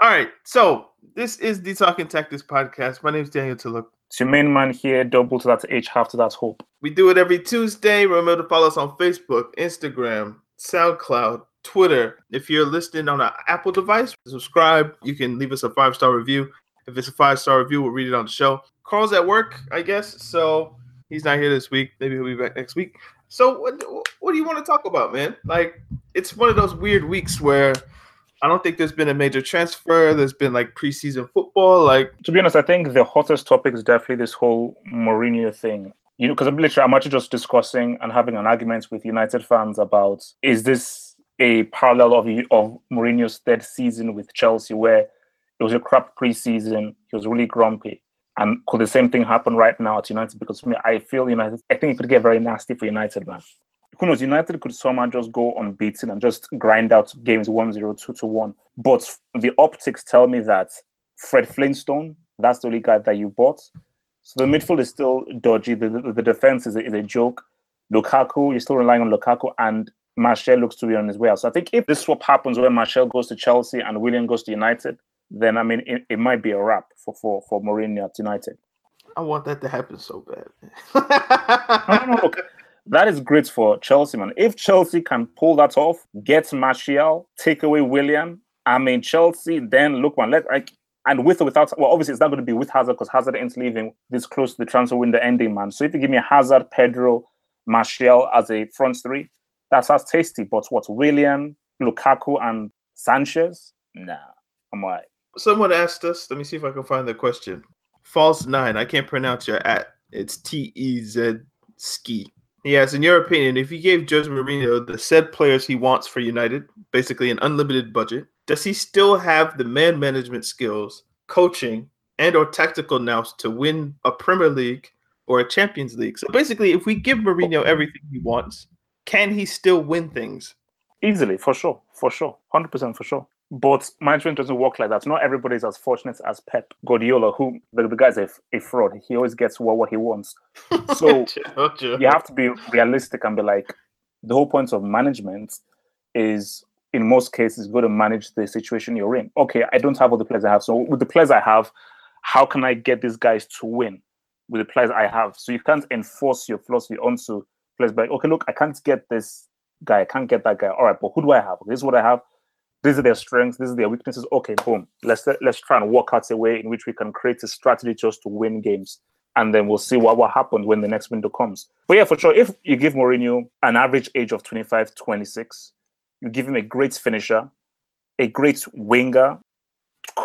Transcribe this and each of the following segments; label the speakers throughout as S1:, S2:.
S1: All right, so this is the Talking Tactics podcast. My name is Daniel Tulloch.
S2: It's your main man here, double to that H, half to that hope.
S1: We do it every Tuesday. Remember to follow us on Facebook, Instagram, SoundCloud, Twitter. If you're listening on an Apple device, subscribe. You can leave us a five star review. If it's a five star review, we'll read it on the show. Carl's at work, I guess, so he's not here this week. Maybe he'll be back next week. So, what, what do you want to talk about, man? Like, it's one of those weird weeks where I don't think there's been a major transfer. There's been like preseason football. Like
S2: to be honest, I think the hottest topic is definitely this whole Mourinho thing. You know, because I'm literally I'm actually just discussing and having an argument with United fans about is this a parallel of of Mourinho's third season with Chelsea, where it was a crap preseason, he was really grumpy, and could the same thing happen right now at United? Because I feel United, I think it could get very nasty for United, man who knows, United could somehow just go unbeaten and just grind out games 1 0, 2 to 1. But the optics tell me that Fred Flintstone, that's the only guy that you bought. So the midfield is still dodgy. The, the, the defense is a, is a joke. Lukaku, you're still relying on Lukaku, and Martial looks to be on his way out. So I think if this swap happens where Martial goes to Chelsea and Willian goes to United, then I mean it, it might be a wrap for, for, for Mourinho at United.
S1: I want that to happen so bad.
S2: no, no, no, look, that is great for Chelsea, man. If Chelsea can pull that off, get Martial, take away Willian, I mean Chelsea, then look, man, let like and with or without, well, obviously it's not going to be with Hazard because Hazard ain't leaving this close to the transfer window ending, man. So if you give me Hazard, Pedro, Martial as a front three, that sounds tasty. But what Willian, Lukaku, and Sanchez? Nah, I'm right.
S1: Someone asked us. Let me see if I can find the question. False nine. I can't pronounce your at. It's T E Z ski. Yes, in your opinion, if he gave Jose Mourinho the said players he wants for United, basically an unlimited budget, does he still have the man management skills, coaching, and or tactical nous to win a Premier League or a Champions League? So basically, if we give Mourinho everything he wants, can he still win things?
S2: Easily, for sure, for sure, hundred percent for sure. But management doesn't work like that. Not everybody is as fortunate as Pep Guardiola, who the, the guy's a, a fraud. He always gets what, what he wants. So you have to be realistic and be like, the whole point of management is, in most cases, go to manage the situation you're in. Okay, I don't have all the players I have. So with the players I have, how can I get these guys to win with the players I have? So you can't enforce your philosophy onto players. But okay, look, I can't get this guy. I can't get that guy. All right, but who do I have? This is what I have these are their strengths, these are their weaknesses. Okay, boom. Let's let's try and work out a way in which we can create a strategy just to win games. And then we'll see what, what happens when the next window comes. But yeah, for sure, if you give Mourinho an average age of 25, 26, you give him a great finisher, a great winger,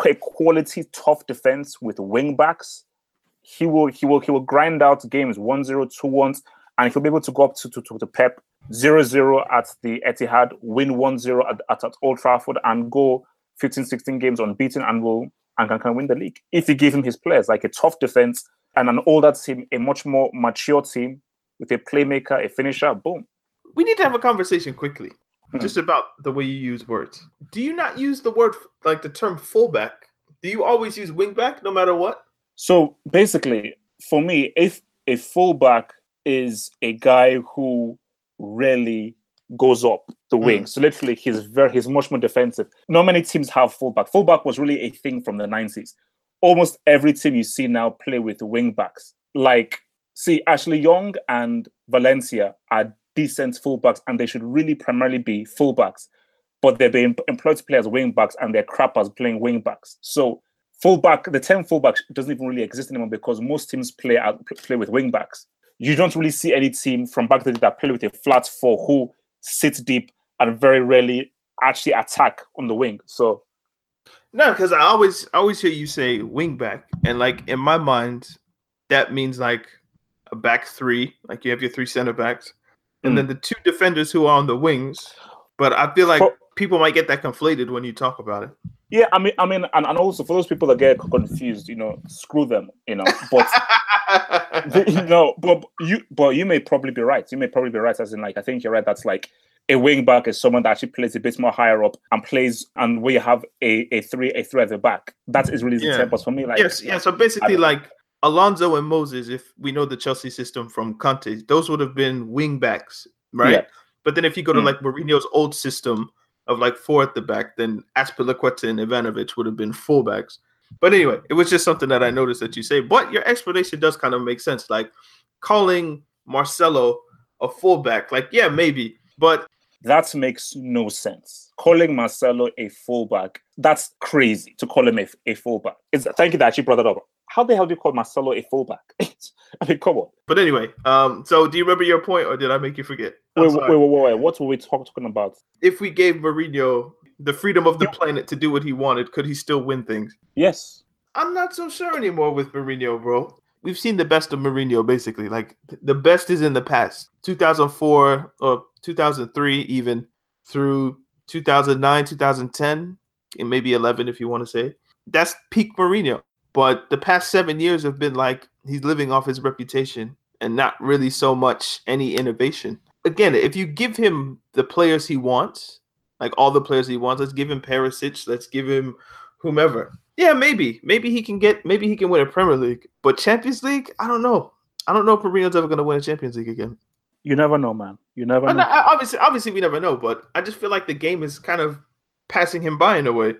S2: a quality tough defense with wing backs, he will he will he will grind out games 1-0, 2-1, and he'll be able to go up to, to, to Pep 0 0 at the Etihad, win 1 0 at, at, at, Old Trafford, and go 15 16 games unbeaten and will and can, can win the league. If you give him his players, like a tough defense and an older team, a much more mature team with a playmaker, a finisher, boom.
S1: We need to have a conversation quickly hmm. just about the way you use words. Do you not use the word, like the term fullback? Do you always use wingback no matter what?
S2: So basically, for me, if a fullback is a guy who rarely goes up the hmm. wing. Mm. So literally, he's very he's much more defensive. Not many teams have fullback. Fullback was really a thing from the nineties. Almost every team you see now play with wing backs. Like, see, Ashley Young and Valencia are decent fullbacks, and they should really primarily be fullbacks. But they're being employed to play as wing backs, and they're crappers playing wing backs. So fullback, the term fullback doesn't even really exist anymore because most teams play out, play with wing backs you don't really see any team from back then that play with a flat four who sit deep and very rarely actually attack on the wing. So
S1: no, because I always I always hear you say wing back, and like in my mind, that means like a back three, like you have your three center backs, and mm. then the two defenders who are on the wings. But I feel like people might get that conflated when you talk about it.
S2: Yeah, I mean, I mean, and, and also for those people that get confused, you know, screw them, you know. But you know, but you, but you may probably be right. You may probably be right, as in, like, I think you're right. That's like a wing back is someone that actually plays a bit more higher up and plays, and we have a, a three a three at the back. That is really the
S1: Yeah.
S2: tempos for me. Like,
S1: yes, yeah. So basically, like Alonso and Moses, if we know the Chelsea system from Conte, those would have been wing backs, right?
S2: Yeah.
S1: But then if you go to
S2: Mm.
S1: like Mourinho's old system of like four at the back, then Azpilicueta and Ivanovic would have been fullbacks. But anyway, it was just something that I noticed that you say. But your explanation does kind of make sense. Like calling Marcelo a fullback, like yeah, maybe, but
S2: that makes no sense. Calling Marcelo a fullback, that's crazy to call him a, a fullback. It's, thank you that you brought that up. How the hell do you call Marcelo a fullback? I mean, come on.
S1: but anyway. Um, so do you remember your point, or did I make you forget?
S2: Wait, wait, wait, wait, wait. What were we talk, talking about?
S1: if we gave Mourinho the freedom of the
S2: Yeah.
S1: planet to do what he wanted, could he still win things?
S2: Yes.
S1: I'm not so sure anymore with Mourinho, bro. We've seen the best of Mourinho basically. Like the best is in the past. 2004 or 2003 even through 2009, 2010, and maybe 11 if you want to say. That's peak Mourinho. But the past 7 years have been like he's living off his reputation and not really so much any innovation. Again, if you give him the players he wants, like all the players he wants, let's give him Perisic, let's give him whomever. Yeah, maybe. Maybe he can get maybe he can win a Premier League. But Champions League, I don't know. I don't know if Mourinho's ever gonna win a Champions League again.
S2: You never know, man. You never know.
S1: no, obviously obviously we never know, but I just feel like the game is kind of passing him by in a way.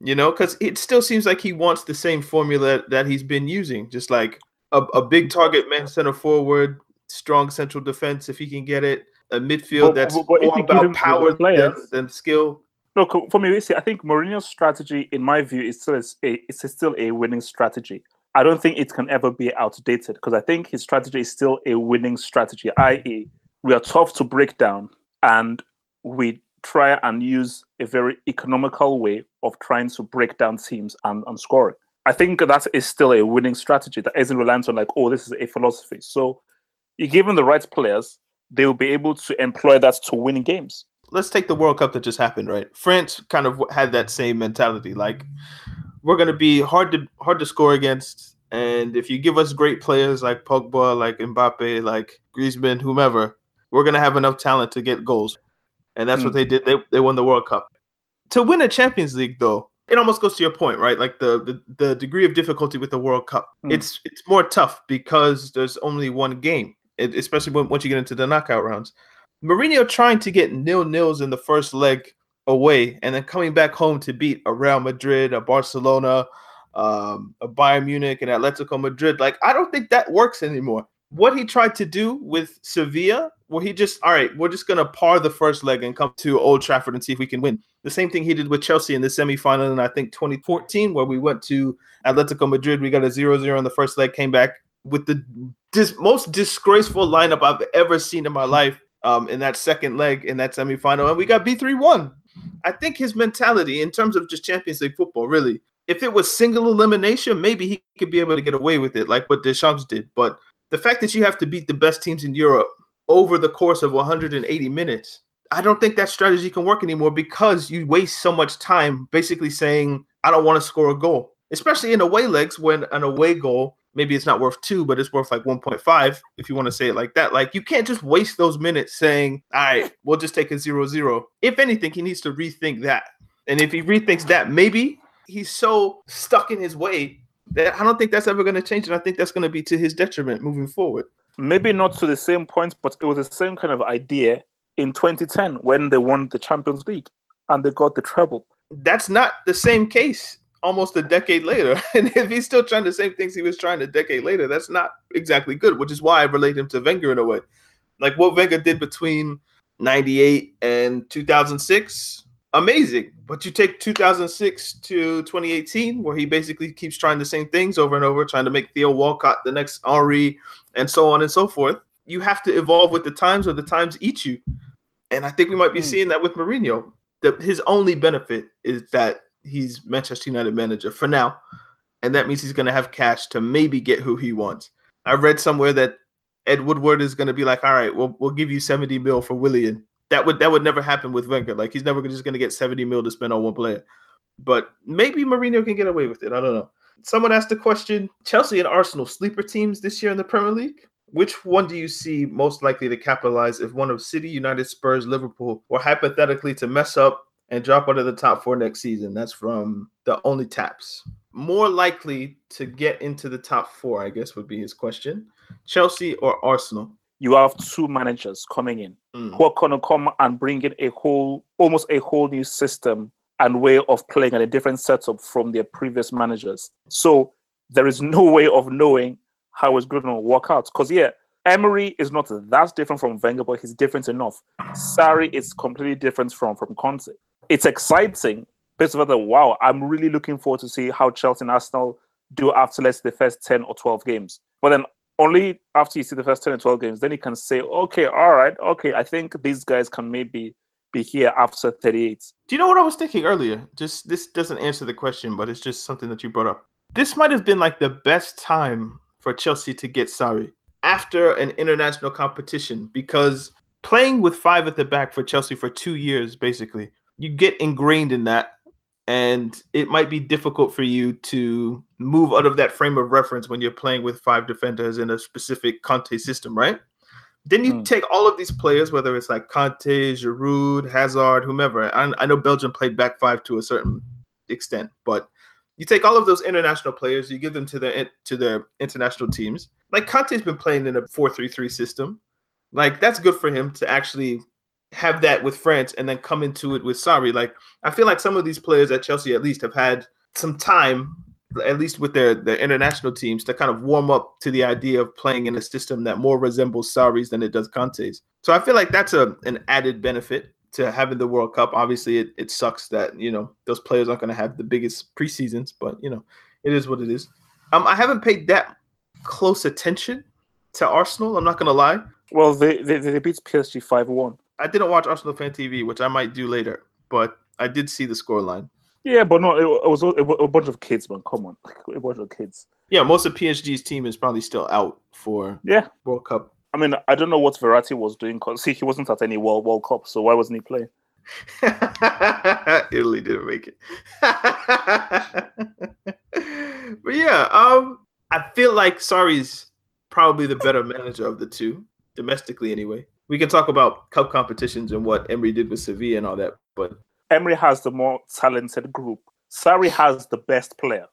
S1: You know, because it still seems like he wants the same formula that he's been using, just like a, a big mm. target man center forward, strong central defense if he can get it, a midfield
S2: But-
S1: that's
S2: but- but
S1: more
S2: you give him
S1: about power than, than skill.
S2: Look, for me, see, I think Mourinho's strategy, in my view, is still a, it's still a winning strategy. I don't think it can ever be outdated because I think his strategy is still a winning strategy. I.e., we are tough to break down, and we try and use a very economical way of trying to break down teams and, and scoring. I think that is still a winning strategy that isn't reliant on like, oh, this is a philosophy. So you give them the right players, they will be able to employ that to win games.
S1: let's take the World Cup that just happened, right? France kind of had that same mentality. Like we're gonna be hard to hard to score against, and if you give us great players like Pogba, like Mbappe, like Griezmann, whomever, we're gonna have enough talent to get goals. And that's
S2: Hmm.
S1: what they did. They they won the World Cup. To win a Champions League, though, it almost goes to your point, right? Like the the, the degree of difficulty with the World Cup.
S2: Hmm.
S1: It's it's more tough because there's only one game, it, especially when, once you get into the knockout rounds. Mourinho trying to get nil nils in the first leg away, and then coming back home to beat a Real Madrid, a Barcelona, um, a Bayern Munich, and Atletico Madrid. Like I don't think that works anymore. What he tried to do with Sevilla, where he just all right, we're just gonna par the first leg and come to Old Trafford and see if we can win. The same thing he did with Chelsea in the semifinal in I think 2014, where we went to Atletico Madrid. We got a 0-0 in the first leg, came back with the dis- most disgraceful lineup I've ever seen in my life um, in that second leg in that semifinal, and we got B3 1. I think his mentality in terms of just Champions League football, really, if it was single elimination, maybe he could be able to get away with it, like what Deschamps did. But the fact that you have to beat the best teams in Europe over the course of 180 minutes, I don't think that strategy can work anymore because you waste so much time basically saying, I don't want to score a goal, especially in away legs when an away goal, maybe it's not worth two, but it's worth like 1.5, if you want to say it like that. Like, you can't just waste those minutes saying, all right, we'll just take a 0 0. If anything, he needs to rethink that. And if he rethinks that, maybe he's so stuck in his way that I don't think that's ever going to change. And I think that's going to be to his detriment moving forward.
S2: maybe not to the same point, but it was the same kind of idea in 2010 when they won the Champions League and they got the treble.
S1: That's not the same case almost a decade later. And if he's still trying the same things he was trying a decade later, that's not exactly good, which is why I relate him to Wenger in a way. Like what Wenger did between 98 and 2006, amazing. But you take 2006 to 2018, where he basically keeps trying the same things over and over, trying to make Theo Walcott the next Henri, and so on and so forth. You have to evolve with the times, or the times eat you. And I think we might be
S2: Hmm.
S1: seeing that with Mourinho. The, his only benefit is that he's Manchester United manager for now, and that means he's going to have cash to maybe get who he wants. I read somewhere that Ed Woodward is going to be like, "All right, we'll we'll give you seventy mil for Willian." That would that would never happen with Wenger. Like he's never just going to get seventy mil to spend on one player. but maybe Mourinho can get away with it. I don't know. Someone asked the question: Chelsea and Arsenal sleeper teams this year in the Premier League. Which one do you see most likely to capitalize if one of City, United, Spurs, Liverpool were hypothetically to mess up and drop out of the top four next season? That's from the only taps. More likely to get into the top four, I guess, would be his question. Chelsea or Arsenal?
S2: You have two managers coming in mm. who are going to come and bring in a whole, almost a whole new system and way of playing and a different setup from their previous managers. So there is no way of knowing how it's going to work out. Because yeah, Emery is not that different from Wenger, but he's different enough. Sarri is completely different from from Conte. It's exciting. On that, wow, I'm really looking forward to see how Chelsea and Arsenal do after let's say the first 10 or 12 games. But then only after you see the first 10 or 12 games, then you can say, okay, all right, okay, I think these guys can maybe be here after 38.
S1: Do you know what I was thinking earlier? Just this doesn't answer the question, but it's just something that you brought up. This might have been like the best time for Chelsea to get Sarri after an international competition because playing with five at the back for Chelsea for two years, basically, you get ingrained in that. And it might be difficult for you to move out of that frame of reference when you're playing with five defenders in a specific Conte system, right? Then you mm. take all of these players, whether it's like Kanté, Giroud, Hazard, whomever. I, I know Belgium played back five to a certain extent, but you take all of those international players, you give them to their to the international teams. Like Kanté's been playing in a four-three-three system. Like that's good for him to actually have that with France and then come into it with Sarri. Like I feel like some of these players at Chelsea at least have had some time at least with their their international teams to kind of warm up to the idea of playing in a system that more resembles Sarri's than it does Conte's. So I feel like that's a an added benefit to having the World Cup. Obviously, it, it sucks that you know those players aren't going to have the biggest preseasons, but you know it is what it is. Um, I haven't paid that close attention to Arsenal. I'm not going to lie.
S2: Well, they, they they beat PSG five one.
S1: I didn't watch Arsenal fan TV, which I might do later, but I did see the scoreline.
S2: Yeah, but no, it, it, was, it, was, a bunch of kids, man. Come on, a bunch of kids.
S1: Yeah, most of PSG's team is probably still out for
S2: yeah
S1: World Cup.
S2: I mean, I don't know what Verratti was doing because see, he wasn't at any World World Cup, so why wasn't he playing?
S1: Italy didn't make it. but yeah, um, I feel like Sarri's probably the better manager of the two, domestically anyway. We can talk about cup competitions and what Emery did with Sevilla and all that, but
S2: Emery has the more talented group. Sarri has the best player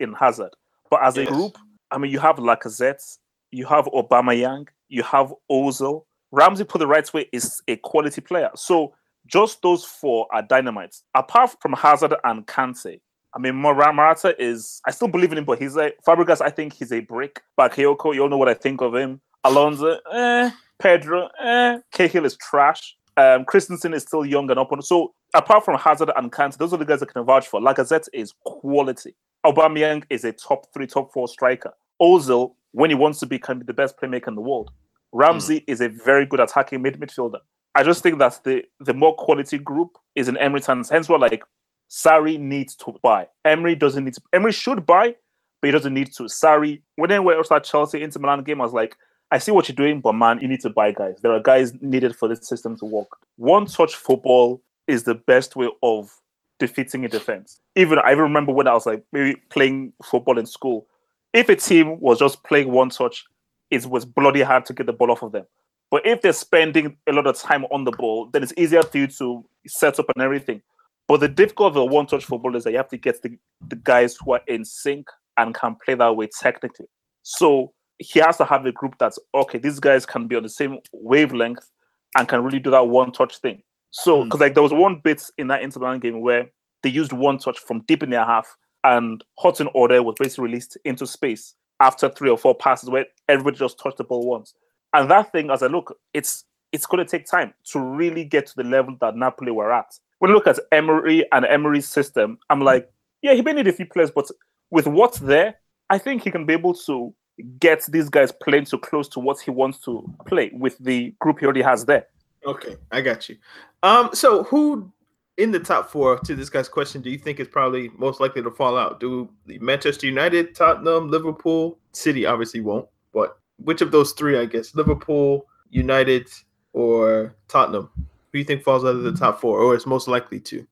S2: in Hazard. But as yes. a group, I mean, you have Lacazette, you have Aubameyang, you have Ozil. Ramsey, put the right way, is a quality player. So just those four are dynamites. Apart from Hazard and Kante, I mean, Morata is, I still believe in him, but he's a, Fabregas, I think he's a brick. Bakayoko, you all know what I think of him. Alonso, eh. Pedro, eh. Cahill is trash. Um, Christensen is still young and up on. So apart from Hazard and Kante, those are the guys I can vouch for. Lacazette is quality. Aubameyang is a top three, top four striker. Ozil, when he wants to be, can be the best playmaker in the world. Ramsey mm. is a very good attacking mid midfielder. I just think that the the more quality group is in Emery's hands. Hence, what like Sarri needs to buy. Emery doesn't need to. Emery should buy, but he doesn't need to. Sarri, when they were at Chelsea Inter Milan game, I was like, I see what you're doing, but man, you need to buy guys. There are guys needed for this system to work. One touch football is the best way of defeating a defense. Even I even remember when I was like maybe playing football in school. If a team was just playing one touch, it was bloody hard to get the ball off of them. But if they're spending a lot of time on the ball, then it's easier for you to set up and everything. But the difficulty of one touch football is that you have to get the, the guys who are in sync and can play that way technically. So he has to have a group that's okay. These guys can be on the same wavelength and can really do that one touch thing. So, because mm. like there was one bit in that Inter Milan game where they used one touch from deep in their half, and Hudson Odoi was basically released into space after three or four passes where everybody just touched the ball once. And that thing, as I look, it's it's going to take time to really get to the level that Napoli were at. When I look at Emery and Emery's system, I'm like, yeah, he may need a few players, but with what's there, I think he can be able to get these guys playing so close to what he wants to play with the group he already has there.
S1: Okay, I got you. Um, so who in the top four to this guy's question do you think is probably most likely to fall out? Do Manchester United, Tottenham, Liverpool, City obviously won't, but which of those three, I guess, Liverpool, United, or Tottenham? Who do you think falls out of the top four, or is most likely to?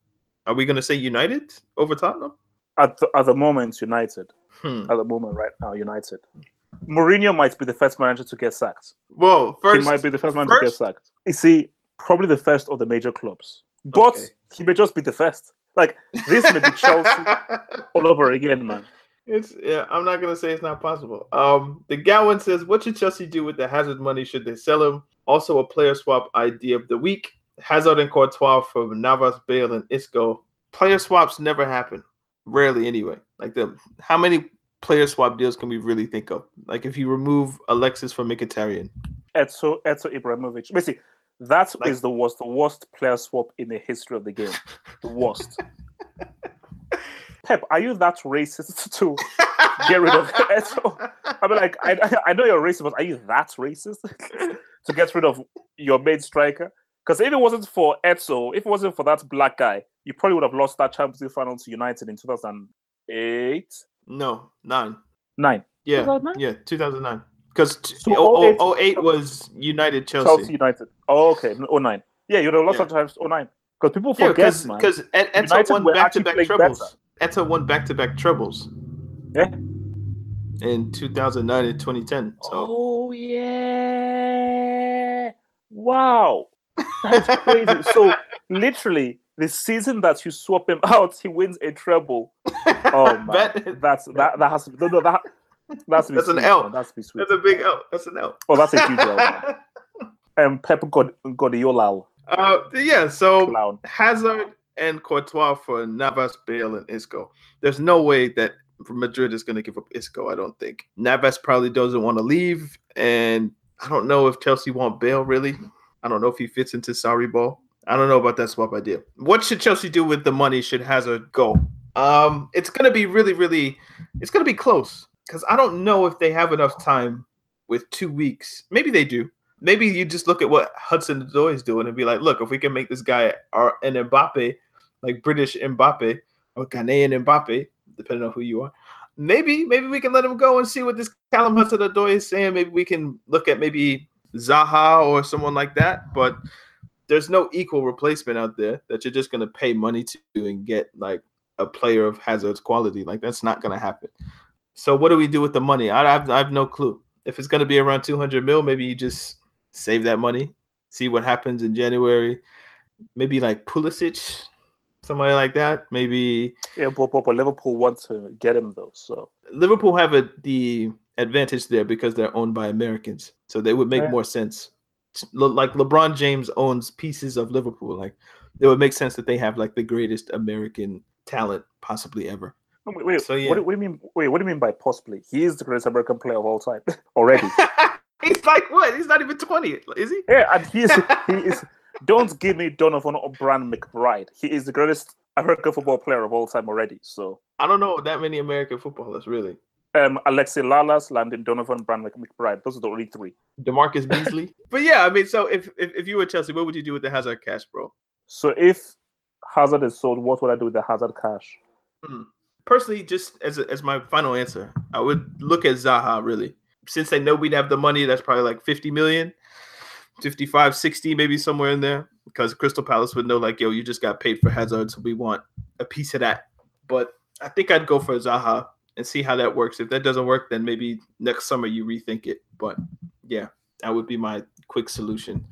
S1: Are we going to say United over Tottenham?
S2: At the, at the moment, United.
S1: Hmm.
S2: At the moment, right now, United. Mourinho might be the first manager to get sacked.
S1: Well, first
S2: he might be the first manager to get sacked. You see, probably the first of the major clubs, but
S1: Okay.
S2: he may just be the first. Like this may be Chelsea all over again, man.
S1: It's yeah, I'm not gonna say it's not possible. Um, the Gowan says, "What should Chelsea do with the Hazard money? Should they sell him?" Also, a player swap idea of the week: Hazard and Courtois from Navas, Bale, and Isco. Player swaps never happen, rarely anyway. Like the how many player swap deals can we really think of? Like if you remove Alexis from Mkhitaryan,
S2: Eto'o Eto'o Ibrahimovic. Basically, that is
S1: Like-
S2: the worst, the worst player swap in the history of the game. The worst. Pep, are you that racist to get rid of Eto'o? I mean, like, I, I- I know you're racist, but are you that racist to get rid of your main striker? Because if it wasn't for Eto'o, if it wasn't for that black guy, you probably would have lost that Champions League final to United in 2008,
S1: no nine.
S2: nine.
S1: Yeah,
S2: 2009?
S1: yeah, 2009. Because
S2: So
S1: 08 was United Chelsea.
S2: Chelsea United. Oh, okay, no, 09. Yeah, you know, lost
S1: Yeah.
S2: that times 09. Because people
S1: Yeah,
S2: forget,
S1: because
S2: man.
S1: because
S2: Eto'o
S1: won back to back trebles. Eto'o won back to back trebles
S2: Yeah.
S1: in 2009 and 2010. So
S2: Oh yeah! Wow, that's crazy. so literally, the season that you swap him out, he wins a treble. Oh man,
S1: That-
S2: that's that. That has to be no, no, that. That's
S1: That's an L.
S2: man. That's be sweet.
S1: that's a big L. That's an L.
S2: Oh, that's a huge L. man. Um, Pep God Guardiola
S1: Uh, yeah. So
S2: clown.
S1: Hazard and Courtois for Navas, Bale, and Isco. There's no way that Madrid is going to give up Isco. I don't think Navas probably doesn't want to leave, and I don't know if Chelsea want Bale really. I don't know if he fits into Sarri ball. I don't know about that swap idea. What should Chelsea do with the money? Should Hazard go? Um, it's going to be really, really. It's going to be close because I don't know if they have enough time with two weeks. Maybe they do. Maybe you just look at what Hudson Odoi is doing and be like, look, if we can make this guy our an Mbappe, like British Mbappe or Ghanaian Mbappe, depending on who you are, maybe maybe we can let him go and see what this Callum Hudson Odoi is saying. Maybe we can look at maybe Zaha or someone like that. But there's no equal replacement out there that you're just gonna pay money to and get like a player of Hazard's quality. Like that's not gonna happen. So what do we do with the money? I have I have no clue. If it's gonna be around 200 mil, maybe you just save that money, see what happens in January. Maybe like Pulisic, somebody like that. Maybe
S2: Yeah, but, but, but Liverpool want to get him though. So
S1: Liverpool have a, the advantage there because they're owned by Americans, so they would make
S2: Yeah.
S1: more sense. Like LeBron James owns pieces of Liverpool, like it would make sense that they have like the greatest American talent possibly ever.
S2: Wait, wait,
S1: So, yeah.
S2: what, do- what do you mean? Wait, what do you mean by possibly? He is the greatest American player of all time already.
S1: He's like what? He's not even twenty, is he?
S2: Yeah, and he is. He is. Don't give me Donovan O'Brien McBride. He is the greatest American football player of all time already. So,
S1: I don't know that many American footballers really.
S2: um, Alexi Lalas, Landon Donovan, Brian McBride. Those are the only three.
S1: DaMarcus Beasley. but yeah, I mean, so if, if if you were Chelsea, what would you do with the Hazard cash, bro?
S2: So, if Hazard is sold, what would I do with the Hazard cash?
S1: Personally, just as as my final answer, I would look at Zaha really. Since they know we'd have the money, that's probably like 50 million, 55, 60, maybe somewhere in there. Because Crystal Palace would know, like, yo, you just got paid for Hazard, so we want a piece of that. But I think I'd go for Zaha and see how that works. If that doesn't work, then maybe next summer you rethink it. But yeah, that would be my quick solution.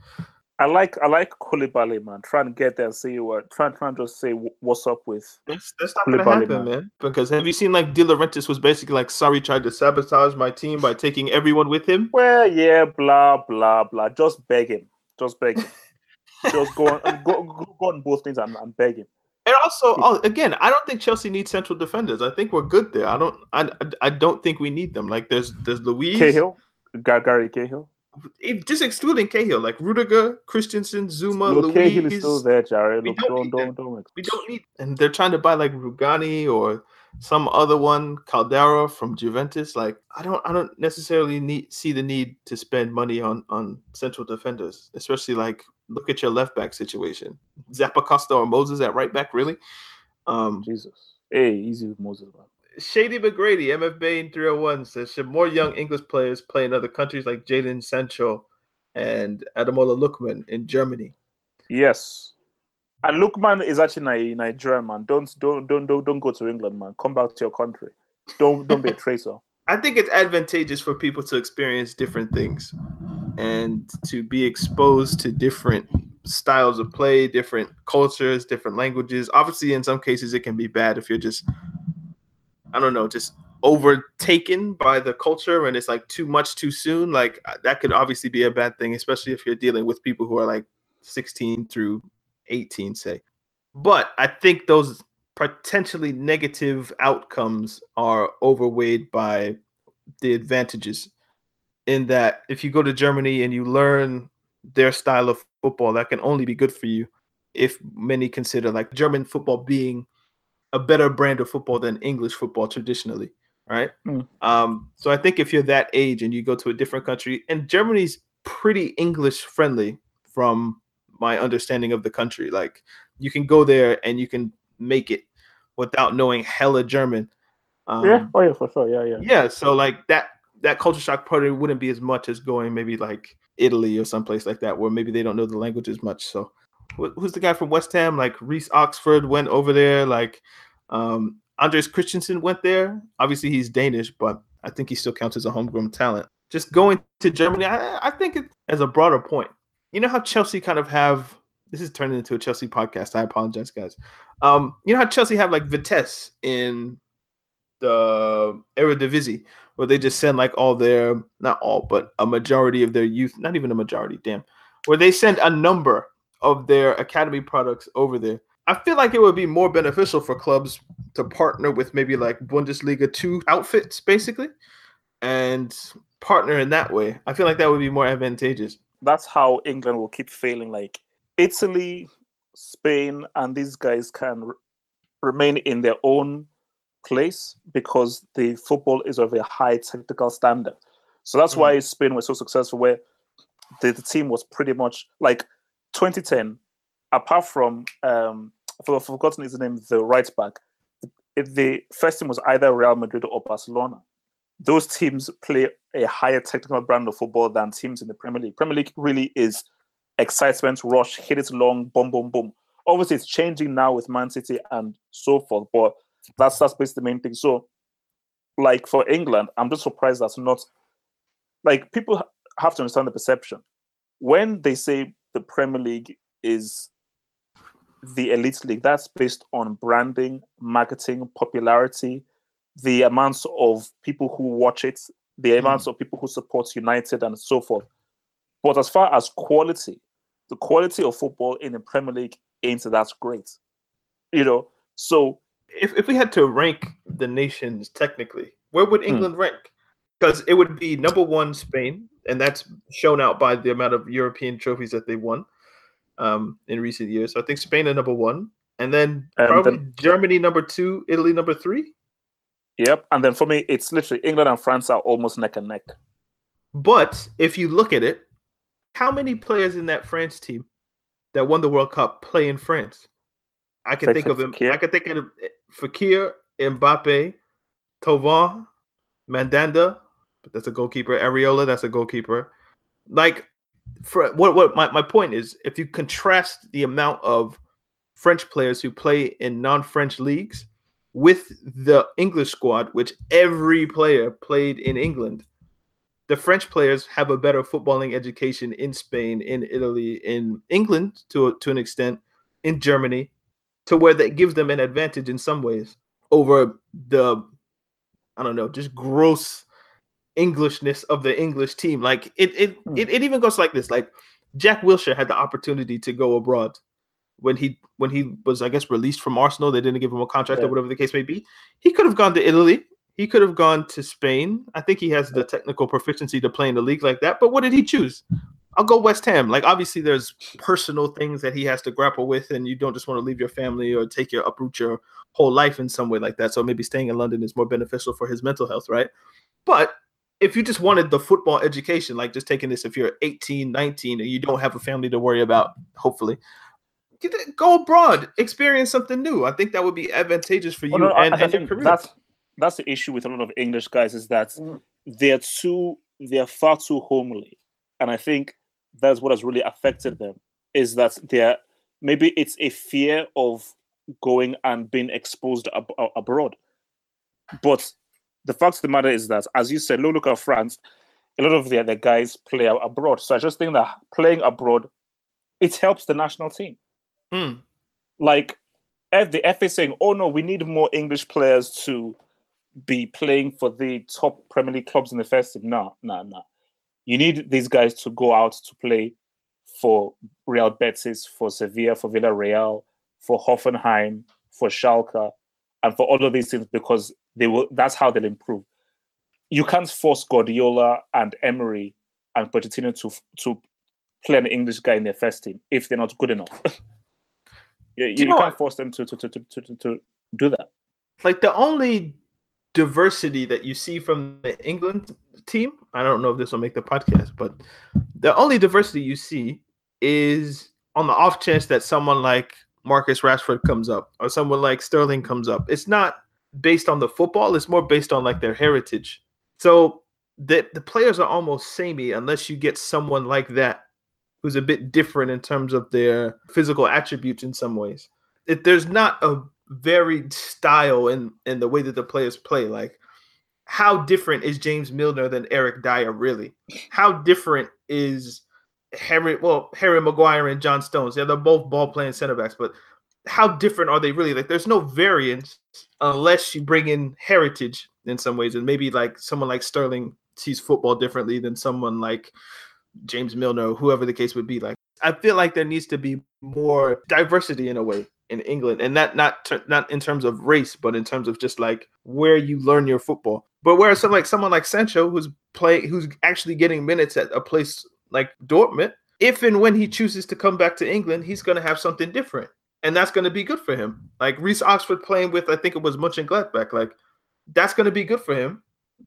S2: I like I like Koulibaly, man. Try and get there and see what. Try, and try and just say what's up with.
S1: That's, that's not gonna happen,
S2: man.
S1: man. Because have you seen like De Laurentiis was basically like, sorry, tried to sabotage my team by taking everyone with him.
S2: Well, yeah, blah blah blah. Just beg him. Just beg him. just go on, go, go, go on both things and, and beg him.
S1: And also, oh, again, I don't think Chelsea needs central defenders. I think we're good there. I don't, I, I don't think we need them. Like there's, there's Luiz,
S2: Cahill, Gar- Gary Cahill.
S1: If- just excluding Cahill, like Rudiger, Christensen, Zouma,
S2: Look, Cahill is still there, Jared.
S1: We don't
S2: don't
S1: need
S2: don't don't.
S1: We don't need, and they're trying to buy like Rugani or some other one, Caldara from Juventus. Like I don't, I don't necessarily need see the need to spend money on on central defenders, especially like look at your left back situation, Zappacosta or Moses at right back, really. Um,
S2: Jesus. Hey, easy with Moses, man.
S1: Shady McGrady, MF Bain 301 says, should more young English players play in other countries like Jadon Sancho and Ademola Lookman in Germany?
S2: Yes. And Lookman is actually Nigerian, man. Don't don't don't don't don't go to England, man. Come back to your country. Don't don't be a traitor.
S1: I think it's advantageous for people to experience different things and to be exposed to different styles of play, different cultures, different languages. Obviously, in some cases, it can be bad if you're just, I don't know, just overtaken by the culture and it's like too much too soon. Like uh, that could obviously be a bad thing, especially if you're dealing with people who are like 16 through 18, say. But I think those potentially negative outcomes are overweighed by the advantages in that if you go to Germany and you learn their style of football that can only be good for you if many consider like German football being a better brand of football than English football traditionally right mm. um, so I think if you're that age and you go to a different country and Germany's pretty English friendly from my understanding of the country like you can go there and you can make it without knowing hella German.
S2: Um, yeah, oh yeah, for sure, yeah, yeah.
S1: Yeah, so like that that culture shock probably wouldn't be as much as going maybe like Italy or someplace like that where maybe they don't know the language as much. So who's the guy from West Ham? Like Reece Oxford went over there. Like um, Andreas Christensen went there. Obviously he's Danish, but I think he still counts as a homegrown talent. Just going to Germany, I, I think it as a broader point. You know how Chelsea kind of have this is turning into a Chelsea podcast. I apologize, guys. Um, you know how Chelsea have like Vitesse in the Eredivisie, where they just send like all their not all, but a majority of their youth, not even a majority, damn, where they send a number of their academy products over there. I feel like it would be more beneficial for clubs to partner with maybe like Bundesliga 2 outfits, basically, and partner in that way. I feel like that would be more advantageous.
S2: That's how England will keep failing. Like Italy, Spain, and these guys can r- remain in their own place because the football is of a high technical standard. So that's mm. why Spain was so successful, where the, the, team was pretty much like 2010, apart from, um, I've forgotten his name, the right back. The first team was either Real Madrid or Barcelona. Those teams play a higher technical brand of football than teams in the Premier League. Premier League really is excitement rush, hit it long, boom, boom, boom. Obviously, it's changing now with Man City and so forth, but that's that's basically the main thing. So, like for England, I'm just surprised that's not like people have to understand the perception when they say the Premier League is the elite league. That's based on branding, marketing, popularity, the amounts of people who watch it, the mm. amounts of people who support United, and so forth. But as far as quality, the quality of football in the Premier League ain't that great. You know, so
S1: if, if we had to rank the nations technically, where would hmm. England hmm. rank? Because it would be number one Spain, and that's shown out by the amount of European trophies that they won um, in recent years. So I think Spain are number one, and then and probably then, Germany number two, Italy number three.
S2: Yep, and then for me, it's literally England and France are almost neck and neck.
S1: But if you look at it, how many players in that France team that won the World Cup play in France? I can think of him. I can think of Fekir, Mbappe, Thauvin, Mandanda, that's a goalkeeper. Areola, that's a goalkeeper. Like, for what what my, my point is, if you contrast the amount of French players who play in non-French leagues with the English squad, which every player played in England, the French players have a better footballing education in Spain, in Italy, in England to to an extent, in Germany, to where that gives them an advantage in some ways over the I don't know, just gross Englishness of the English team. Like it it, mm. it, it even goes like this. Like Jack Wilshere had the opportunity to go abroad when he when he was I guess released from Arsenal. They didn't give him a contract yeah. or whatever the case may be. He could have gone to Italy he could have gone to Spain. I think he has the technical proficiency to play in the league like that. But what did he choose? I'll go West Ham. Like obviously there's personal things that he has to grapple with, and you don't just want to leave your family or take your uproot your whole life in some way like that. So maybe staying in London is more beneficial for his mental health, right? But if you just wanted the football education, like just taking this if you're 18, 19, and you don't have a family to worry about, hopefully, go abroad, experience something new. I think that would be advantageous for you well, no, and, I, I and your career.
S2: That's that's the issue with a lot of English guys is that mm. they're too they're far too homely, and I think that's what has really affected them is that they're maybe it's a fear of going and being exposed ab- abroad. But the fact of the matter is that, as you said, look at France, a lot of the other guys play abroad. So I just think that playing abroad, it helps the national team.
S1: Hmm.
S2: Like, if the FA saying, "Oh no, we need more English players to be playing for the top Premier League clubs in the first team." No, no, no. You need these guys to go out to play for Real Betis, for Sevilla, for Villarreal, for Hoffenheim, for Schalke, and for all of these things because they will. That's how they'll improve. You can't force Guardiola and Emery and Pochettino to to play an English guy in their first team if they're not good enough. you, you, you can't what? force them to to, to, to, to, to do that.
S1: Like the only diversity that you see from the England team, I don't know if this will make the podcast, but the only diversity you see is on the off chance that someone like Marcus Rashford comes up or someone like Sterling comes up. It's not based on the football, it's more based on like their heritage. So the the players are almost samey unless you get someone like that who's a bit different in terms of their physical attributes in some ways. It, there's not a varied style in in the way that the players play. Like, how different is James Milner than Eric Dier Really, how different is Harry? Well, Harry Maguire and John Stones. Yeah, they're both ball playing center backs, but how different are they really? Like, there's no variance unless you bring in heritage in some ways, and maybe like someone like Sterling sees football differently than someone like James Milner, whoever the case would be. Like, I feel like there needs to be more diversity in a way in England, and not not not in terms of race, but in terms of just like where you learn your football. But whereas some like someone like Sancho, who's playing, who's actually getting minutes at a place like Dortmund, if and when he chooses to come back to England, he's going to have something different, and that's going to be good for him. Like Reece Oxford playing with, I think it was Mönchengladbach. like that's going to be good for him,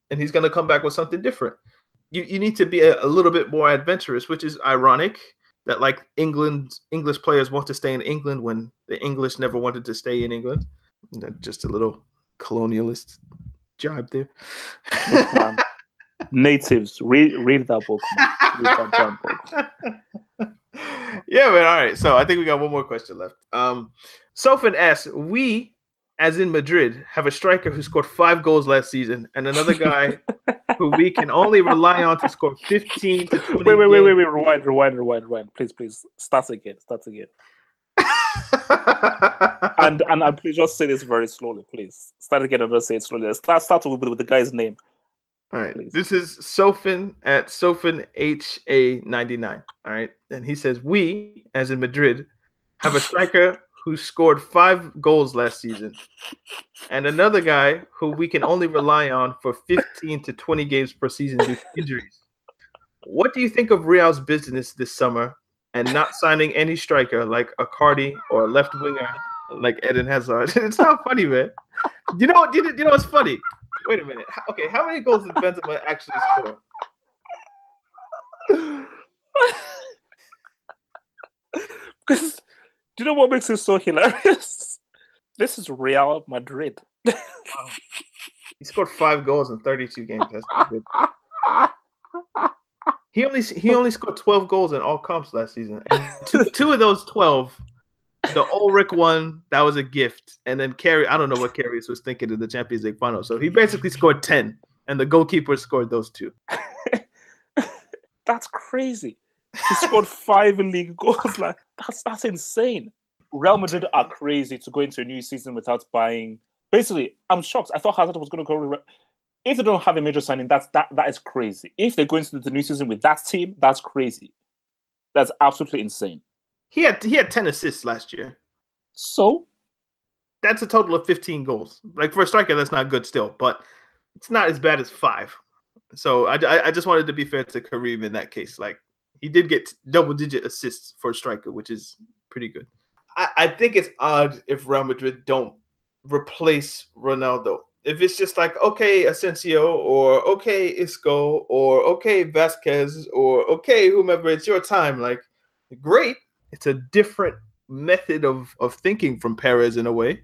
S1: and he's going to come back with something different. You you need to be a, a little bit more adventurous, which is ironic that like England English players want to stay in England when the English never wanted to stay in England. Just a little colonialist jibe there.
S2: Natives, read read that book. Read that
S1: book. Yeah, man. All right. So I think we got one more question left. Um, Sofan asks, we as in Madrid, have a striker who scored five goals last season and another guy who we can only rely on to score 15 to 20.
S2: Wait, wait, wait, wait, wait, rewind, rewind, rewind, rewind. Please, please. Start again. Start again. and and and please just say this very slowly, please. Start again and just say it slowly. Start start with, with the guy's name.
S1: All right. Please. This is Sofan at Sofan HA99. All right. And he says, We, as in Madrid, have a striker who scored five goals last season, and another guy who we can only rely on for 15 to 20 games per season due to injuries. What do you think of Real's business this summer and not signing any striker like Icardi or a left winger like Eden Hazard? it's not funny, man. You know? You know what's funny? Wait a minute. Okay, how many goals did Benzema actually score?
S2: Because do you know what makes it so hilarious? This is Real Madrid. wow.
S1: He scored five goals in 32 games. That's good. He only he only scored 12 goals in all comps last season. Two, two of those 12, the Ulreich one, that was a gift. And then Carey, I don't know what Karius was thinking in the Champions League final. So he basically scored 10, and the goalkeeper scored those two.
S2: That's crazy. He scored five league goals. Like that's that's insane. Real Madrid are crazy to go into a new season without buying. Basically, I'm shocked. I thought Hazard was going to go. If they don't have a major signing, that's that that is crazy. If they go into the new season with that team, that's crazy. That's absolutely insane.
S1: He had he had ten assists last year.
S2: So
S1: that's a total of 15 goals. Like for a striker, that's not good still, but it's not as bad as five. So I, I just wanted to be fair to Kareem in that case. Like he did get double digit assists for a striker, which is pretty good. I, I think it's odd if Real Madrid don't replace Ronaldo. If it's just like okay Asensio or okay Isco or okay Vazquez or okay whomever, it's your time. Like great, it's a different method of of thinking from Perez in a way.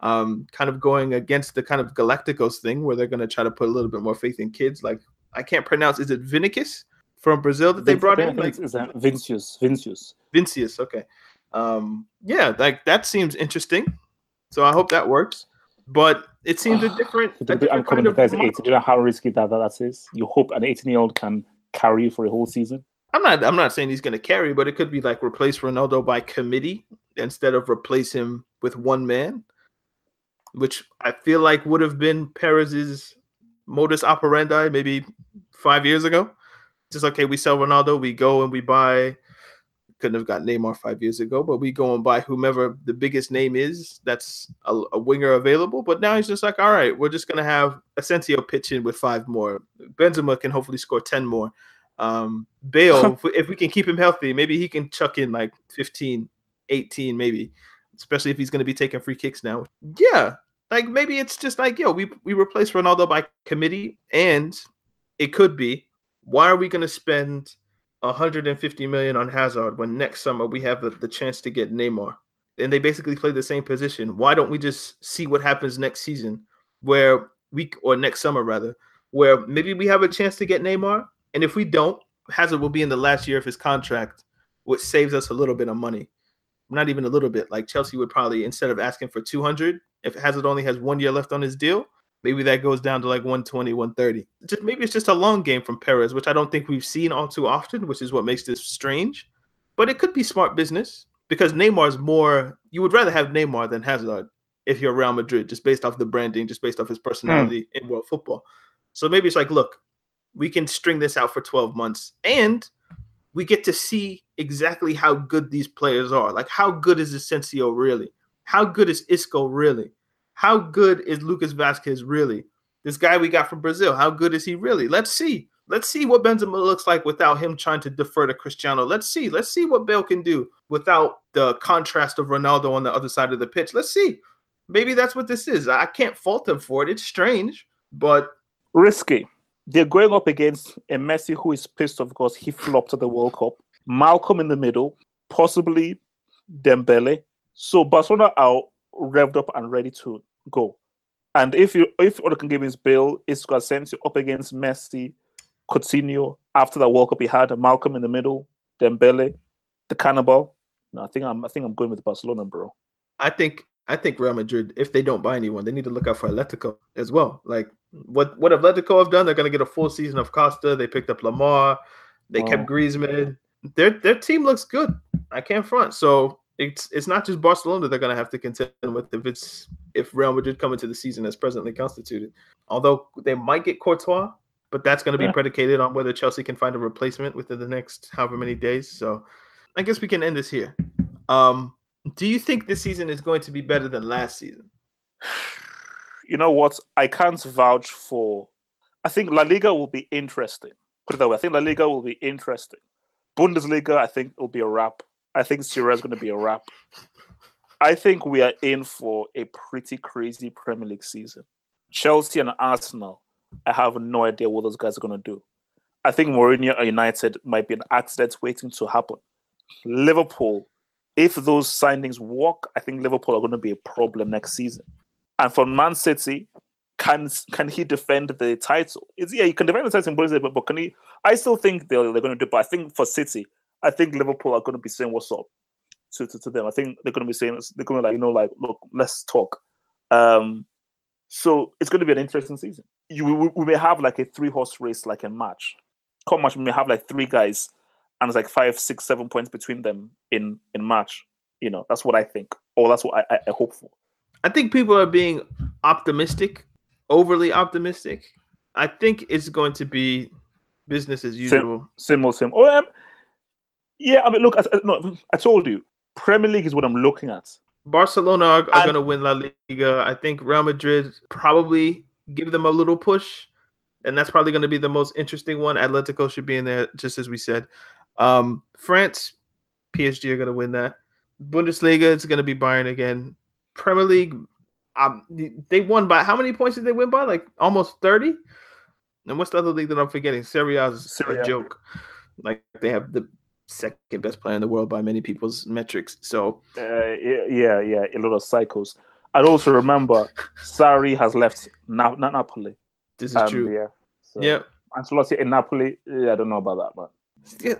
S1: Um, kind of going against the kind of Galacticos thing where they're going to try to put a little bit more faith in kids. Like I can't pronounce. Is it Vinicius? from Brazil that they brought in?
S2: Like, is that Vinicius? Vinicius.
S1: Vinicius. Okay. Um, yeah, like that seems interesting. So I hope that works. But it seems a different. a different
S2: I'm coming
S1: kind of
S2: because 18. Do you know how risky that, that that is? You hope an 18 year old can carry you for a whole season.
S1: I'm not. I'm not saying he's going to carry, but it could be like replace Ronaldo by committee instead of replace him with one man, which I feel like would have been Perez's modus operandi maybe five years ago. Just okay, we sell Ronaldo, we go and we buy. Couldn't have got Neymar five years ago, but we go and buy whomever the biggest name is that's a, a winger available. But now he's just like, all right, we're just gonna have Asensio pitch in with five more. Benzema can hopefully score ten more. Um, Bale, if, we, if we can keep him healthy, maybe he can chuck in like 15, 18, maybe, especially if he's going to be taking free kicks now. Yeah, like maybe it's just like, yo, we, we replace Ronaldo by committee, and it could be why are we going to spend 150 million on Hazard when next summer we have the, the chance to get Neymar? And they basically play the same position. Why don't we just see what happens next season, where we or next summer rather, where maybe we have a chance to get Neymar, and if we don't, Hazard will be in the last year of his contract, which saves us a little bit of money. Not even a little bit. Like Chelsea would probably, instead of asking for 200, if Hazard only has one year left on his deal, maybe that goes down to like 120, 130. Just maybe it's just a long game from Perez, which I don't think we've seen all too often, which is what makes this strange. But it could be smart business because Neymar's more. You would rather have Neymar than Hazard if you're Real Madrid, just based off the branding, just based off his hmm. personality in world football. So maybe it's like, look, we can string this out for 12 months and we get to see exactly how good these players are. Like, how good is Asensio really? How good is Isco really? How good is Lucas Vazquez really? This guy we got from Brazil, how good is he really? Let's see. Let's see what Benzema looks like without him trying to defer to Cristiano. Let's see. Let's see what Bale can do without the contrast of Ronaldo on the other side of the pitch. Let's see. Maybe that's what this is. I can't fault him for it. It's strange, but
S2: Risky. They're going up against a Messi who is pissed off because he flopped at the World Cup. Malcolm in the middle, possibly Dembele. So Barcelona are revved up and ready to go. And if you if all they can give is Bill, sent you up against Messi, Coutinho after that World Cup he had, Malcolm in the middle, Dembele, the cannibal. No, I think I'm I think I'm going with Barcelona, bro.
S1: I think I think Real Madrid, if they don't buy anyone, they need to look out for Atletico as well. Like what what Atletico have done, they're going to get a full season of Costa. They picked up Lemar, they
S2: Oh.
S1: kept Griezmann. Their their team looks good. I can't front. So it's it's not just Barcelona they're going to have to contend with if it's if Real Madrid come into the season as presently constituted. Although they might get Courtois, but that's going to be
S2: Yeah.
S1: predicated on whether Chelsea can find a replacement within the next however many days. So I guess we can end this here. Um, do you think this season is going to be better than last season?
S2: you know what? I can't vouch for. I think La Liga will be interesting. Put it that way. I think La Liga will be interesting. Bundesliga, I think will be a wrap. I think Serie is going to be a wrap. I think we are in for a pretty crazy Premier League season. Chelsea and Arsenal, I have no idea what those guys are going to do. I think Mourinho United might be an accident waiting to happen. Liverpool, if those signings work, I think Liverpool are going to be a problem next season. And for Man City, can can he defend the title? Is yeah, he can defend the title in Bundesliga, but, but can he? I still think they're, they're going to do. But I think for City, I think Liverpool are going to be saying what's up to, to, to them. I think they're going to be saying they're going to like you know like look, let's talk. Um, so it's going to be an interesting season. You we, we may have like a three horse race, like a match. Come match, we may have like three guys, and it's like five, six, seven points between them in in match. You know, that's what I think, or that's what I, I, hope for.
S1: I think people are being optimistic, overly optimistic. I think it's going to be business as usual.
S2: Similar, same. Oh, um, yeah. I mean, look, I, I- no, I told you, Premier League is what I'm looking at.
S1: Barcelona are, are going to win La Liga. I think Real Madrid probably give them a little push, and that's probably going to be the most interesting one. Atletico should be in there, just as we said. Um, France, PSG are going to win that. Bundesliga, it's going to be Bayern again. Premier League, um, they won by how many points did they win by? Like almost thirty. And what's the other league that I'm forgetting? Serie A is
S2: Serie
S1: a joke. Like they have the second best player in the world by many people's metrics. So
S2: Uh, yeah, yeah, a lot of cycles. And also remember, Sarri has left Na- Napoli.
S1: this is
S2: Um,
S1: true.
S2: Yeah. So,
S1: Yeah.
S2: Ancelotti in Napoli, yeah, I don't know about that, but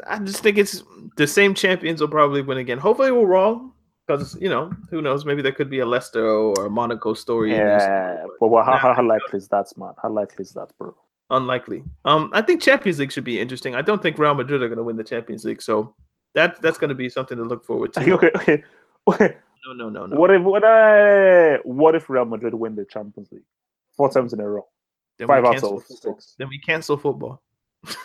S1: I just think it's the same champions will probably win again. Hopefully, we're wrong because you know who knows. Maybe there could be a Leicester or a Monaco story.
S2: Yeah, but well, how, nah, how likely is that, man? How likely is that, bro?
S1: Unlikely. Um, I think Champions League should be interesting. I don't think Real Madrid are going to win the Champions League, so that that's going to be something to look forward to.
S2: Okay, okay. okay.
S1: no, no, no, no.
S2: What if what, uh, what if Real Madrid win the Champions League four times in a row?
S1: Then Five out of six. Then we cancel football.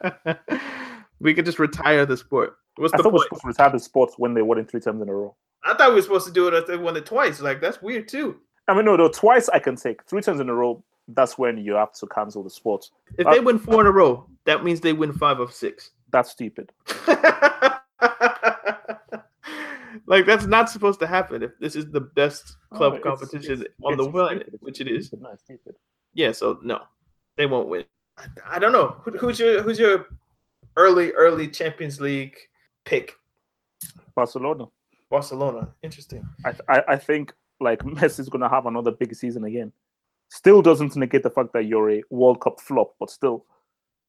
S1: we could just retire the sport. What's
S2: I
S1: the
S2: thought point? we supposed to retire the sport when they won it three times in a row.
S1: I thought we were supposed to do it if they won it twice. Like that's weird too.
S2: I mean, no, no, twice I can take. Three times in a row, that's when you have to cancel the sport.
S1: If uh, they win four in a row, that means they win five of six.
S2: That's stupid.
S1: like that's not supposed to happen. If this is the best club oh, competition it's, on it's the world, which it is. Yeah, so no, they won't win. I, I don't know Who, who's your who's your early early Champions League pick.
S2: Barcelona.
S1: Barcelona. Interesting.
S2: I I, I think like Messi's gonna have another big season again. Still doesn't negate the fact that you're a World Cup flop, but still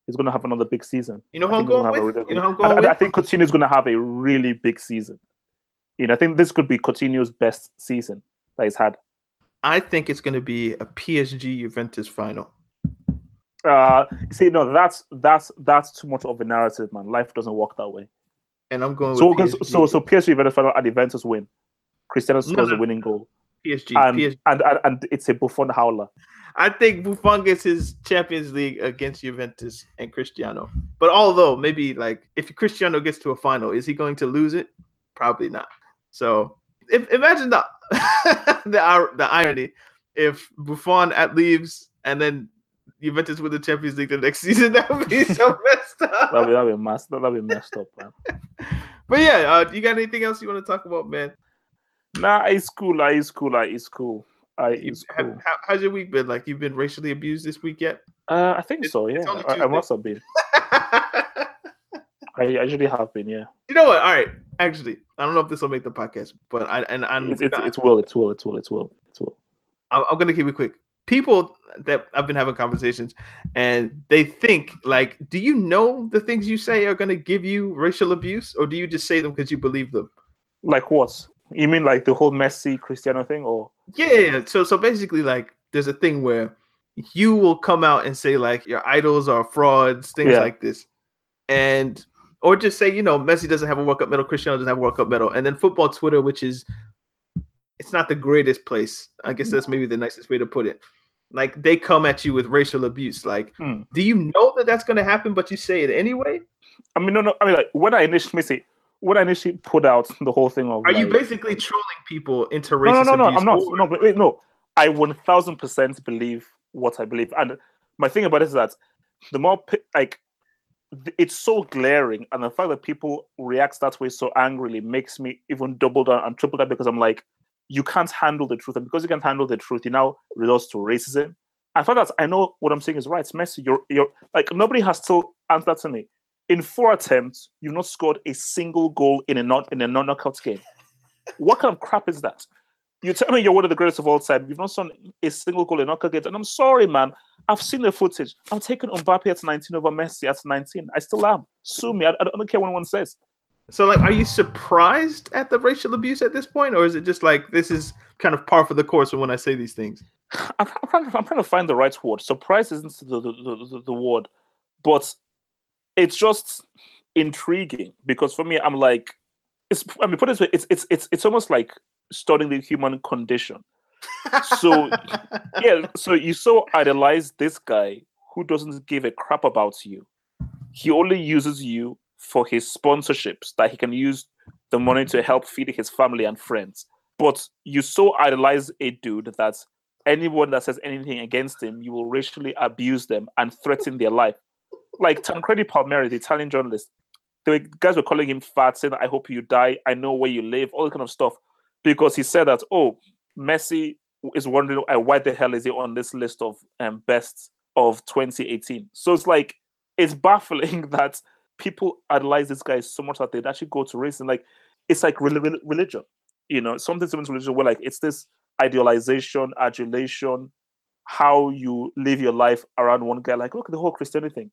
S2: he's gonna have another big season.
S1: You know how I'm going with? Really, you know how I'm going I, with?
S2: I think Coutinho's gonna have a really big season. You know, I think this could be Coutinho's best season that he's had.
S1: I think it's going to be a PSG Juventus final.
S2: Uh, see, no, that's that's that's too much of a narrative, man. Life doesn't work that way.
S1: And I'm going.
S2: So, so, so PSG Juventus final and Juventus win. Cristiano scores no, no. a winning goal.
S1: PSG,
S2: and,
S1: PSG.
S2: And, and, and it's a Buffon howler.
S1: I think Buffon gets his Champions League against Juventus and Cristiano. But although maybe like if Cristiano gets to a final, is he going to lose it? Probably not. So if, imagine the the the irony if Buffon at leaves and then Juventus win the Champions League the next season. That would be so messed up.
S2: That'd be, that'd be messed. That'd be messed up, man.
S1: but yeah, uh, you got anything else you want to talk about, man?
S2: Nah, it's cool. Uh, it's cool. Uh, it's cool. Uh, it's cool.
S1: How, how's your week been? Like, you've been racially abused this week yet?
S2: Uh, I think it's, so. Yeah, I, I, must have been. I usually have been. Yeah.
S1: You know what? All right. Actually, I don't know if this will make the podcast, but I and I'm.
S2: It's, it's, it's will. It's will. It's will. It's will. It's will.
S1: I'm, I'm gonna keep it quick people that I've been having conversations and they think like, do you know the things you say are going to give you racial abuse or do you just say them because you believe them?
S2: Like what? You mean like the whole Messi Cristiano thing or?
S1: Yeah. So, so basically like there's a thing where you will come out and say like your idols are frauds, things yeah. like this. And, or just say, you know, Messi doesn't have a World Cup medal, Cristiano doesn't have a World Cup medal. And then football Twitter, which is it's not the greatest place. I guess mm. that's maybe the nicest way to put it like they come at you with racial abuse. Like, hmm. do you know that that's going to happen, but you say it anyway?
S2: I mean, no, no. I mean, like when I initially say, when I initially put out the whole thing of,
S1: are
S2: like,
S1: you basically trolling people into racist?
S2: No, no, no,
S1: no.
S2: I'm not. No, wait, no. I one thousand percent believe what I believe, and my thing about it is that the more like it's so glaring, and the fact that people react that way so angrily makes me even double down and triple down because I'm like, you can't handle the truth. And because you can't handle the truth, you now resort to racism. I thought that I know what I'm saying is right. It's Messi. You're you're like nobody has still answered to me. In four attempts, you've not scored a single goal in a not in a non-knockout game. what kind of crap is that? You tell me you're one of the greatest of all time. You've not scored a single goal in knockout games. And I'm sorry, man. I've seen the footage. I'm taking Mbappe at 19 over Messi at 19. I still am. Sue me. I, I don't care what anyone says.
S1: So, like, are you surprised at the racial abuse at this point, or is it just like this is kind of par for the course when I say these things?
S2: I'm, I'm, trying, to, I'm trying to find the right word. Surprise isn't the, the, the, the word, but it's just intriguing because for me, I'm like, it's. I mean, put it this way, it's it's it's it's almost like studying the human condition. So, yeah, so you so idolize this guy who doesn't give a crap about you. He only uses you for his sponsorships that he can use the money to help feed his family and friends. But you so idolize a dude that anyone that says anything against him, you will racially abuse them and threaten their life. Like Tancredi Palmieri, the Italian journalist, the guys were calling him fat, saying, I hope you die, I know where you live, all that kind of stuff. Because he said that, oh, Messi is wondering why the hell is he on this list of um, best of 2018. So it's like it's baffling that people idolize this guy so much that they'd actually go to race and like it's like religion, you know, something similar to religion where like it's this idealization, adulation, how you live your life around one guy. Like, look at the whole Christianity thing.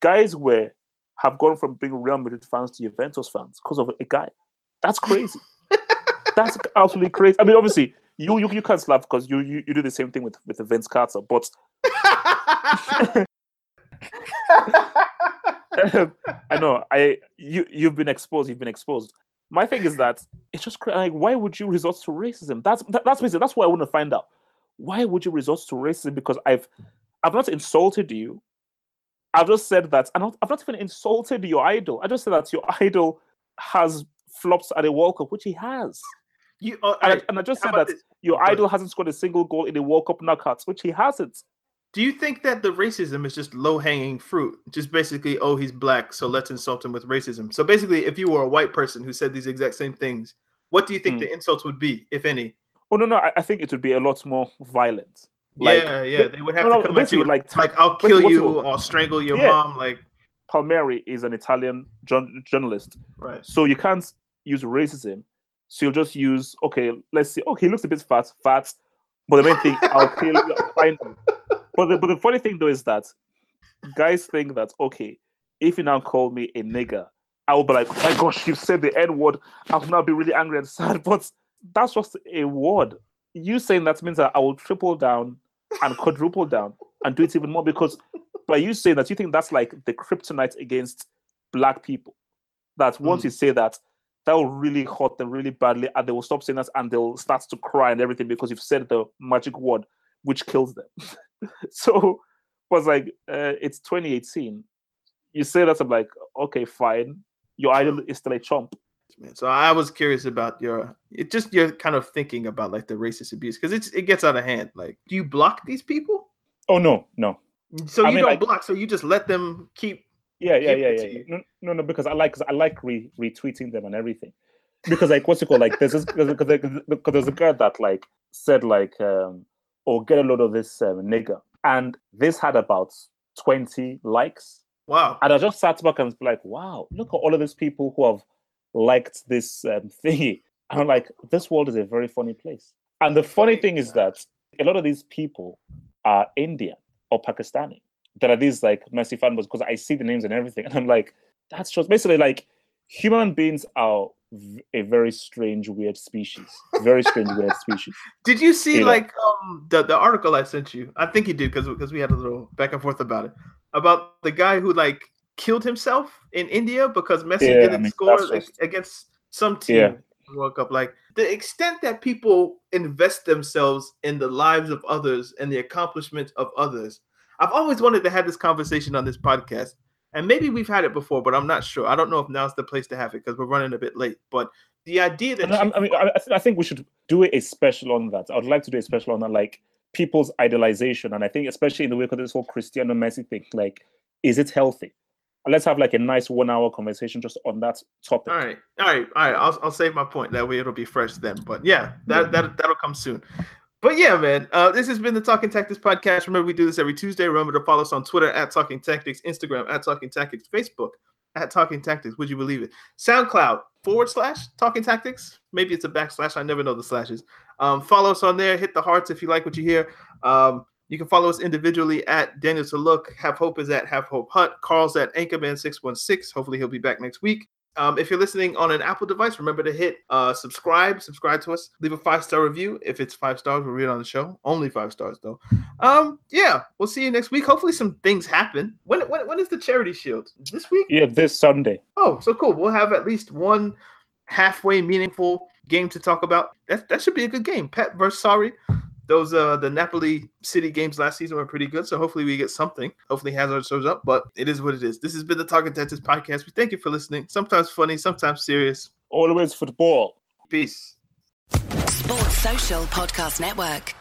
S2: Guys were have gone from being Real Madrid fans to Juventus fans because of a guy. That's crazy. That's absolutely crazy. I mean, obviously, you you, you can't slap because you, you you do the same thing with with Vince Carter, but I know I you you've been exposed. You've been exposed. My thing is that it's just like why would you resort to racism? That's that, that's basically that's what I want to find out. Why would you resort to racism? Because I've I've not insulted you. I've just said that, and I've not even insulted your idol. I just said that your idol has flops at a World Cup, which he has.
S1: You, uh,
S2: And, I, and I just said that
S1: this?
S2: your idol hasn't scored a single goal in the World Cup knockouts, which he hasn't.
S1: Do you think that the racism is just low hanging fruit? Just basically, oh, he's black, so let's insult him with racism. So basically, if you were a white person who said these exact same things, what do you think
S2: Hmm.
S1: the insults would be, if any?
S2: Oh no, no, I, I think it would be a lot more violent. Like,
S1: yeah, yeah, they would have
S2: no,
S1: to
S2: no,
S1: come at you like,
S2: like,
S1: like I'll kill you, or strangle your
S2: Yeah.
S1: mom, like
S2: Palmieri is an Italian jour- journalist,
S1: right.
S2: so you can't use racism. So you'll just use okay. Let's see. Okay, he looks a bit fat, fat, but the main thing, I'll kill you. I'll find you. But the, but the funny thing though is that guys think that okay, if you now call me a nigger, I will be like, oh my gosh, you said the N word. I'll now be really angry and sad. But that's just a word. You saying that means that I will triple down and quadruple down and do it even more because by you saying that you think that's like the kryptonite against black people. That once
S1: Mm.
S2: you say that, that will really hurt them really badly, and they will stop saying that and they'll start to cry and everything because you've said the magic word which kills them. so was like, uh, it's 2018. You say that, I'm like, okay, fine. Your idol is still a chump.
S1: Man. So I was curious about your it just your kind of thinking about like the racist abuse because it's it gets out of hand. Like, do you block these people?
S2: Oh no, no.
S1: So
S2: I
S1: you
S2: mean,
S1: don't
S2: like-
S1: block, so you just let them keep
S2: Yeah, yeah,
S1: Give
S2: yeah, yeah. yeah. No, no, no, because I like, I like re- retweeting them and everything. Because like, what's it called? Like, there's this, because because there's a girl that like said like, um, "Oh, get a load of this um, nigger," and this had about twenty likes.
S1: wow.
S2: And I just sat back and was like, "Wow, look at all of these people who have liked this um, thingy." And I'm like, "This world is a very funny place." And the funny thing is that a lot of these people are Indian or Pakistani that are these like Messi fanboys because I see the names and everything, and I'm like, that's just basically like human beings are a very strange, weird species. Very strange, weird species.
S1: Did you see like um the, the article I sent you? I think you did because because we had a little back and forth about it about the guy who like killed himself in India because Messi
S2: Yeah,
S1: didn't
S2: mean,
S1: score
S2: just-
S1: against some team
S2: Yeah.
S1: World Cup. Like the extent that people invest themselves in the lives of others and the accomplishments of others. I've always wanted to have this conversation on this podcast. And maybe we've had it before, but I'm not sure. I don't know if now's the place to have it because we're running a bit late. But the idea that you-
S2: I mean, I, I think we should do a special on that. I would like to do a special on that, like people's idolization, and I think especially in the wake of this whole Cristiano Messi thing, like, is it healthy? Let's have like a nice one-hour conversation just on that topic.
S1: All right, all right, all right. I'll, I'll save my point. That way it'll be fresh then. But yeah, that that that'll come soon. But yeah, man, uh, this has been the Talking Tactics podcast. Remember, we do this every Tuesday. Remember to follow us on Twitter at Talking Tactics, Instagram at Talking Tactics, Facebook at Talking Tactics. Would you believe it? SoundCloud forward slash Talking Tactics. Maybe it's a backslash. I never know the slashes. Um, follow us on there. Hit the hearts if you like what you hear. Um, you can follow us individually at Daniel to look. Have Hope is at Have Hope Hunt. Carl's at Anchorman616. Hopefully he'll be back next week. Um, if you're listening on an Apple device, remember to hit uh, subscribe, subscribe to us, leave a five star review. If it's five stars, we'll read it on the show. Only five stars though. Um, yeah, we'll see you next week. Hopefully some things happen. When when, when is the charity shield? This week?
S2: Yeah, this Sunday.
S1: Oh, so cool. We'll have at least one halfway meaningful game to talk about. That that should be a good game. Pep versus Sarri. Those uh the Napoli City games last season were pretty good. So hopefully we get something. Hopefully Hazard shows up, but it is what it is. This has been the Talking Tactics podcast. We thank you for listening. Sometimes funny, sometimes serious.
S2: Always football.
S1: Peace.
S3: Sports Social Podcast Network.